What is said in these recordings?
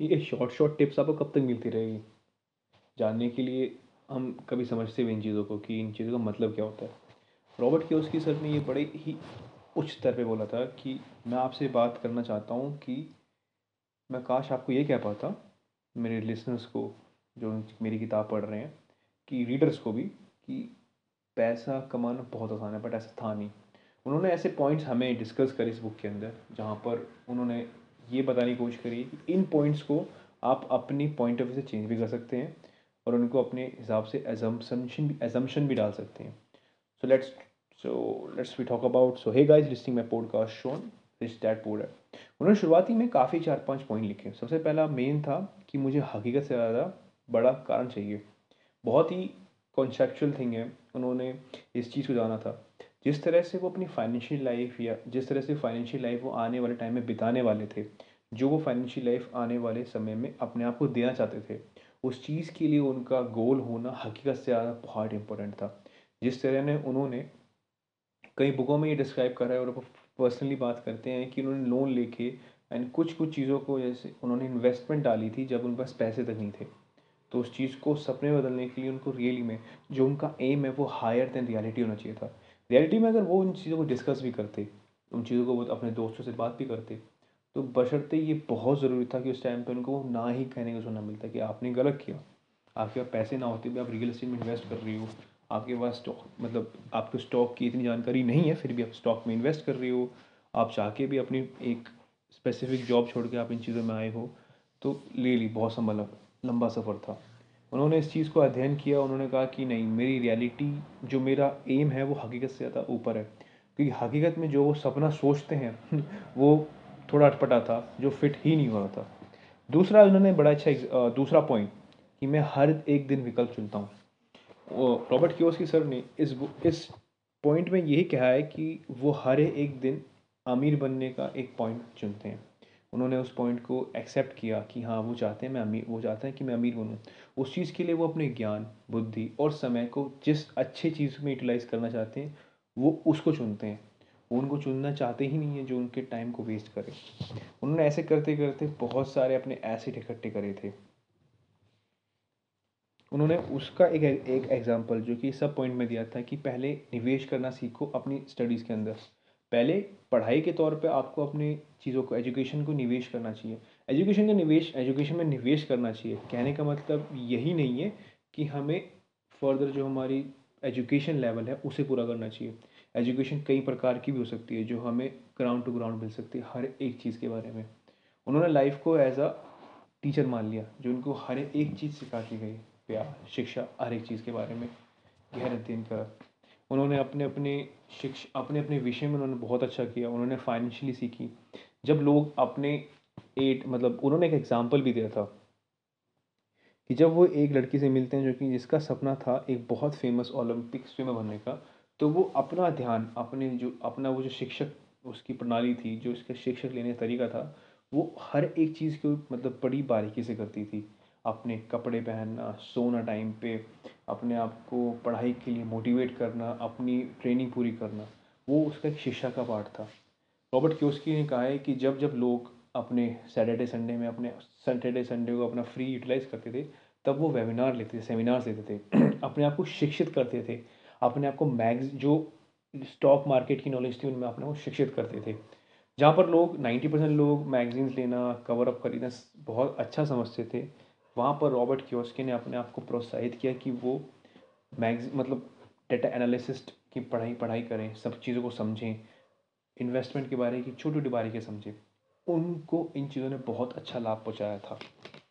ये short short tips आपको कब तक मिलती रहेगी? जानने के लिए हम कभी समझते भी इन चीज़ों को कि इन चीज़ों का मतलब क्या होता है। रॉबर्ट की सर ने ये बड़े ही उच्च स्तर पे बोला था कि मैं आपसे बात करना चाहता हूँ कि मैं काश आपको ये कह पाता, मेरे लिसनर्स को, जो मेरी किताब पढ़ रहे हैं, कि रीडर्स को भी कि पैसा कमाना बहुत आसान है बट ऐसा था नहीं। उन्होंने ऐसे पॉइंट्स हमें डिस्कस करे इस बुक के अंदर, जहाँ पर उन्होंने ये बताने की कोशिश करिए कि इन पॉइंट्स को आप अपनी पॉइंट ऑफ़ व्यू से चेंज भी कर सकते हैं और उनको अपने हिसाब से एजम्पन भी एजम्पन भी डाल सकते हैं। So let's so let's we talk about so hey guys listing my podcast shown रिच डैट पोर है। उन्होंने शुरुआती में काफ़ी चार पाँच पॉइंट लिखे। सबसे पहला मेन था कि मुझे हकीकत से ज़्यादा बड़ा कारण चाहिए। बहुत ही कॉन्सेप्चुअल थिंग है। उन्होंने इस चीज़ को जाना था। जिस तरह से वो अपनी फाइनेंशियल लाइफ या जिस तरह से फाइनेंशियल लाइफ वो आने वाले टाइम में बिताने वाले थे, जो वो फाइनेंशियल लाइफ आने वाले समय में अपने आप को देना चाहते थे, उस चीज़ के लिए उनका गोल होना हकीकत से ज़्यादा बहुत इंपॉर्टेंट था। जिस तरह ने उन्होंने कई बुकों में ये डिस्क्राइब करा है और पर्सनली बात करते हैं कि उन्होंने लोन लेके एंड कुछ कुछ चीज़ों को जैसे उन्होंने इन्वेस्टमेंट डाली थी जब उनके पास पैसे तक नहीं थे। तो उस चीज़ को सपने बदलने के लिए उनको रियली में जो उनका एम है वो हायर देन रियलिटी होना चाहिए था। रियलिटी में अगर वो उन चीज़ों को डिस्कस भी करते, उन चीज़ों को वो अपने दोस्तों से बात भी करते तो बशर्ते ये बहुत ज़रूरी था कि उस टाइम पे उनको ना ही कहने को सुनना मिलता कि आपने गलत किया। आपके पास पैसे ना होते भी आप रियल इस्टेट में इन्वेस्ट कर रही हो, आपके पास स्टॉक मतलब आपको स्टॉक की इतनी जानकारी नहीं है, फिर भी आप स्टॉक में इन्वेस्ट कर रही हो, आप चाह के भी अपनी एक स्पेसिफिक जॉब छोड़ के आप इन चीज़ों में आए हो तो ले ली, बहुत सा लंबा सफ़र था। उन्होंने इस चीज़ को अध्ययन किया, उन्होंने कहा कि नहीं, मेरी रियलिटी जो मेरा एम है, वो हकीकत से ज़्यादा ऊपर है। क्योंकि हकीकत में जो वो सपना सोचते हैं, वो थोड़ा अटपटा था, जो फिट ही नहीं हो रहा था। दूसरा, उन्होंने बड़ा अच्छा दूसरा पॉइंट कि मैं हर एक दिन विकल्प चुनता हूँ। रॉबर्ट क्योस की सर ने इस इस पॉइंट में यही कहा है कि वो हर एक दिन अमीर बनने का एक पॉइंट चुनते हैं। उन्होंने उस पॉइंट को एक्सेप्ट किया कि हाँ वो चाहते हैं मैं अमीर, वो चाहते हैं कि मैं अमीर बनूँ। उस चीज़ के लिए वो अपने ज्ञान, बुद्धि और समय को जिस अच्छे चीज़ में यूटिलाइज़ करना चाहते हैं, वो उसको चुनते हैं। वो उनको चुनना चाहते ही नहीं है जो उनके टाइम को वेस्ट करे। उन्होंने ऐसे करते करते बहुत सारे अपने एसिड इकट्ठे करे थे। उन्होंने उसका एक एक एग्ज़ाम्पल जो कि सब पॉइंट में दिया था कि पहले निवेश करना सीखो अपनी स्टडीज़ के अंदर। पहले पढ़ाई के तौर पे आपको अपनी चीज़ों को एजुकेशन को निवेश करना चाहिए। एजुकेशन का निवेश एजुकेशन में निवेश करना चाहिए। कहने का मतलब यही नहीं है कि हमें फर्दर जो हमारी एजुकेशन लेवल है, उसे पूरा करना चाहिए। एजुकेशन कई प्रकार की भी हो सकती है, जो हमें ग्राउंड टू ग्राउंड मिल सकती है, हर एक चीज़ के बारे में। उन्होंने लाइफ को एज अ टीचर मान लिया, जो उनको हर एक चीज़ सिखाती गई। प्यार, शिक्षा, हर एक चीज़ के बारे में गहर अध्ययन करा। उन्होंने अपने अपने शिक्षा, अपने अपने विषय में उन्होंने बहुत अच्छा किया, उन्होंने फाइनेंशियली सीखी। जब लोग अपने एट मतलब उन्होंने एक एग्ज़ाम्पल भी दिया था कि जब वो एक लड़की से मिलते हैं जो कि जिसका सपना था एक बहुत फ़ेमस ओलंपिक स्विमर बनने का तो वो अपना ध्यान, अपने जो, अपना वो जो शिक्षक, उसकी प्रणाली थी, जो उसका शिक्षक लेने का तरीका था, वो हर एक चीज़ को मतलब बड़ी बारीकी से करती थी। अपने कपड़े पहनना, सोना टाइम पे अपने आप को पढ़ाई के लिए मोटिवेट करना, अपनी ट्रेनिंग पूरी करना, वो उसका एक शिक्षा का पार्ट था। रॉबर्ट क्योस्की ने कहा है कि जब जब लोग अपने सैटरडे संडे में अपने सैटरडे संडे को अपना फ्री यूटिलाइज़ करते थे, तब वो वेबिनार लेते थे सेमिनार्स लेते थे, अपने आप को शिक्षित करते थे, अपने आप को मैगज जो स्टॉक मार्केट की नॉलेज थी उनमें अपने को शिक्षित करते थे। जहाँ पर लोग नाइन्टी परसेंट लोग मैगजीन्स लेना कवर अप खरीदना, बहुत अच्छा समझते थे वहाँ पर रॉबर्ट क्योस्के ने अपने आप को प्रोत्साहित किया कि वो मैगजी मतलब डेटा एनालिसिस्ट की पढ़ाई पढ़ाई करें, सब चीज़ों को समझें इन्वेस्टमेंट के बारे की छोटी छोटी बारीकी समझें। उनको इन चीज़ों ने बहुत अच्छा लाभ पहुँचाया था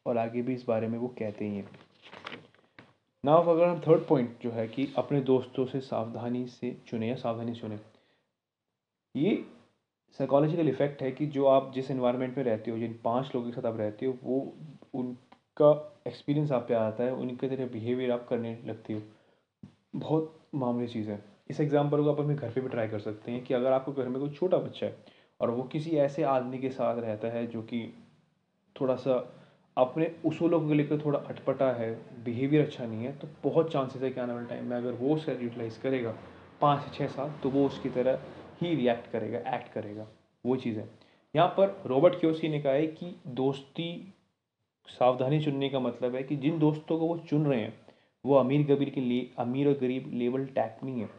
और आगे भी इस बारे में वो कहते ही हैं। ना अगर हम थर्ड पॉइंट जो है कि अपने दोस्तों से सावधानी से चुने या सावधानी से चुने। ये साइकोलॉजिकल इफ़ेक्ट है कि जो आप जिस इन्वायरमेंट में रहते हो, जिन पाँच लोगों के साथ आप रहते हो, वो उन का एक्सपीरियंस आप पे आता है, उनके तरह बिहेवियर आप करने लगती हो, बहुत मामूली चीज़ है। इस एग्ज़ाम्पल को आप अपने घर पे भी ट्राई कर सकते हैं कि अगर आपको घर में कोई छोटा बच्चा है और वो किसी ऐसे आदमी के साथ रहता है जो कि थोड़ा सा अपने उसूलों को लेकर थोड़ा अटपटा है बिहेवियर अच्छा नहीं है तो बहुत चांसेस है कि आने वाले टाइम में अगर वो उसे यूटिलाइज़ करेगा पाँच से छः साल तो वो उसकी तरह ही रिएक्ट करेगा एक्ट करेगा। वो चीज़ है। यहाँ पर रॉबर्ट क्योसी ने कहा है कि दोस्ती सावधानी चुनने का मतलब है कि जिन दोस्तों को वो चुन रहे हैं, वो अमीर गरीब के लिए, अमीर और गरीब लेवल टैग नहीं है।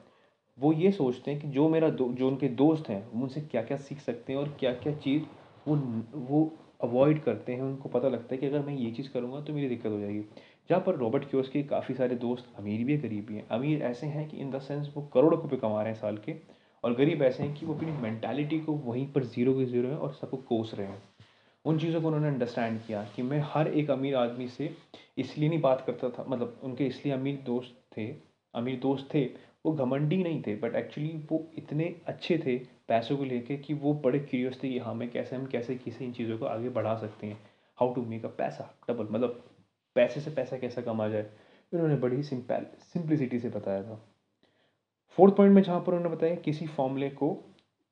वो ये सोचते हैं कि जो मेरा दो, जो उनके दोस्त हैं उनसे क्या क्या सीख सकते हैं और क्या क्या चीज़ वो वो अवॉइड करते हैं। उनको पता लगता है कि अगर मैं ये चीज़ करूँगा तो मेरी दिक्कत हो जाएगी। जहाँ पर रॉबर्ट क्योस के काफ़ी सारे दोस्त अमीर भी है, गरीब भी हैं। अमीर ऐसे हैं कि इन द सेंस वो करोड़ों रुपये कमा रहे हैं साल के और गरीब ऐसे हैं कि वो अपनी मैंटालिटी को वहीं पर ज़ीरो के ज़ीरो है और सबको कोस रहे हैं। उन चीज़ों को उन्होंने अंडरस्टैंड किया कि मैं हर एक अमीर आदमी से इसलिए नहीं बात करता था मतलब उनके इसलिए अमीर दोस्त थे, अमीर दोस्त थे, वो घमंडी नहीं थे बट एक्चुअली वो इतने अच्छे थे पैसों को लेके कि वो बड़े क्यूरियस थे कि हाँ मैं कैसे, हम कैसे किसी इन चीज़ों को आगे बढ़ा सकते हैं। हाउ टू मेक अ पैसा डबल मतलब पैसे से पैसा कैसा कमा जाए। उन्होंने बड़ी सिंपल सिंप्लिसिटी से बताया था। फोर्थ पॉइंट में जहाँ पर उन्होंने बताया किसी फॉर्मूले को,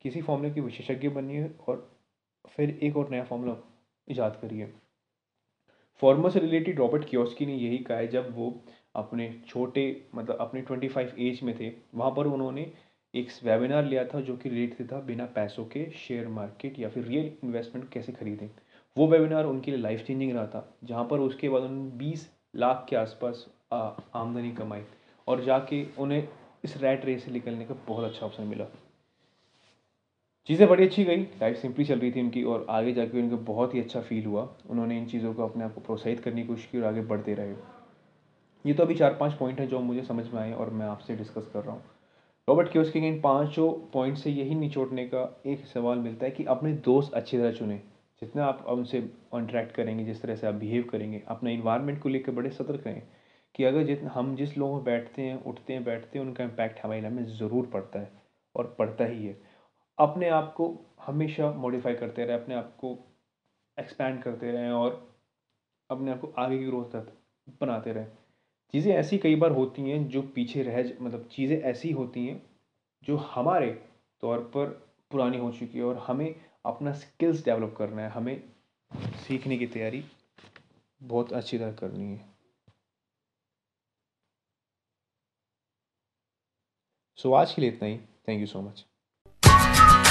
किसी फॉर्मूले की विशेषज्ञ बनिए और फिर एक और नया फॉर्मूला ईजाद करिए। फॉर्मर से रिलेटेड रॉबर्ट क्योस्की ने यही कहा है, जब वो अपने छोटे मतलब अपने ट्वेंटी फाइव एज में थे, वहाँ पर उन्होंने एक वेबिनार लिया था जो कि रिलेटेड था बिना पैसों के शेयर मार्केट या फिर रियल इन्वेस्टमेंट कैसे खरीदें। वो वेबिनार उनके लिए लाइफ चेंजिंग रहा था, जहाँ पर उसके बाद उन्होंने बीस लाख के आसपास आमदनी कमाई और जाके उन्हें इस रैट रेस से निकलने का बहुत अच्छा अवसर मिला। चीज़ें बड़ी अच्छी गई लाइफ सिंपली चल रही थी उनकी और आगे जाके उनको बहुत ही अच्छा फील हुआ। उन्होंने इन चीज़ों को अपने आप को प्रोत्साहित करने की कोशिश की और आगे बढ़ते रहे। ये तो अभी चार पाँच पॉइंट हैं जो मुझे समझ में आए और मैं आपसे डिस्कस कर रहा हूँ। रॉबर्ट के उसके इन पाँचों पॉइंट से यही निचोड़ने का एक सवाल मिलता है कि अपने दोस्त अच्छी तरह चुने, जितना आप उनसे कॉन्ट्रैक्ट करेंगे, जिस तरह से आप बिहेव करेंगे, अपने इन्वायरमेंट को लेकर बड़े सतर्क रहें कि अगर जितना हम जिस लोगों में बैठते हैं, उठते हैं, बैठते हैं, उनका इम्पैक्ट हमारी लाइफ में ज़रूर पड़ता है और पड़ता ही है। अपने आप को हमेशा मॉडिफाई करते रहें, अपने आप को एक्सपैंड करते रहें और अपने आप को आगे की ग्रोथ बनाते रहें। चीज़ें ऐसी कई बार होती हैं जो पीछे रह मतलब चीज़ें ऐसी होती हैं जो हमारे तौर पर पुरानी हो चुकी है और हमें अपना स्किल्स डेवलप करना है, हमें सीखने की तैयारी बहुत अच्छी तरह करनी है। सो आज के लिए इतना ही। Thank you so much Thank you.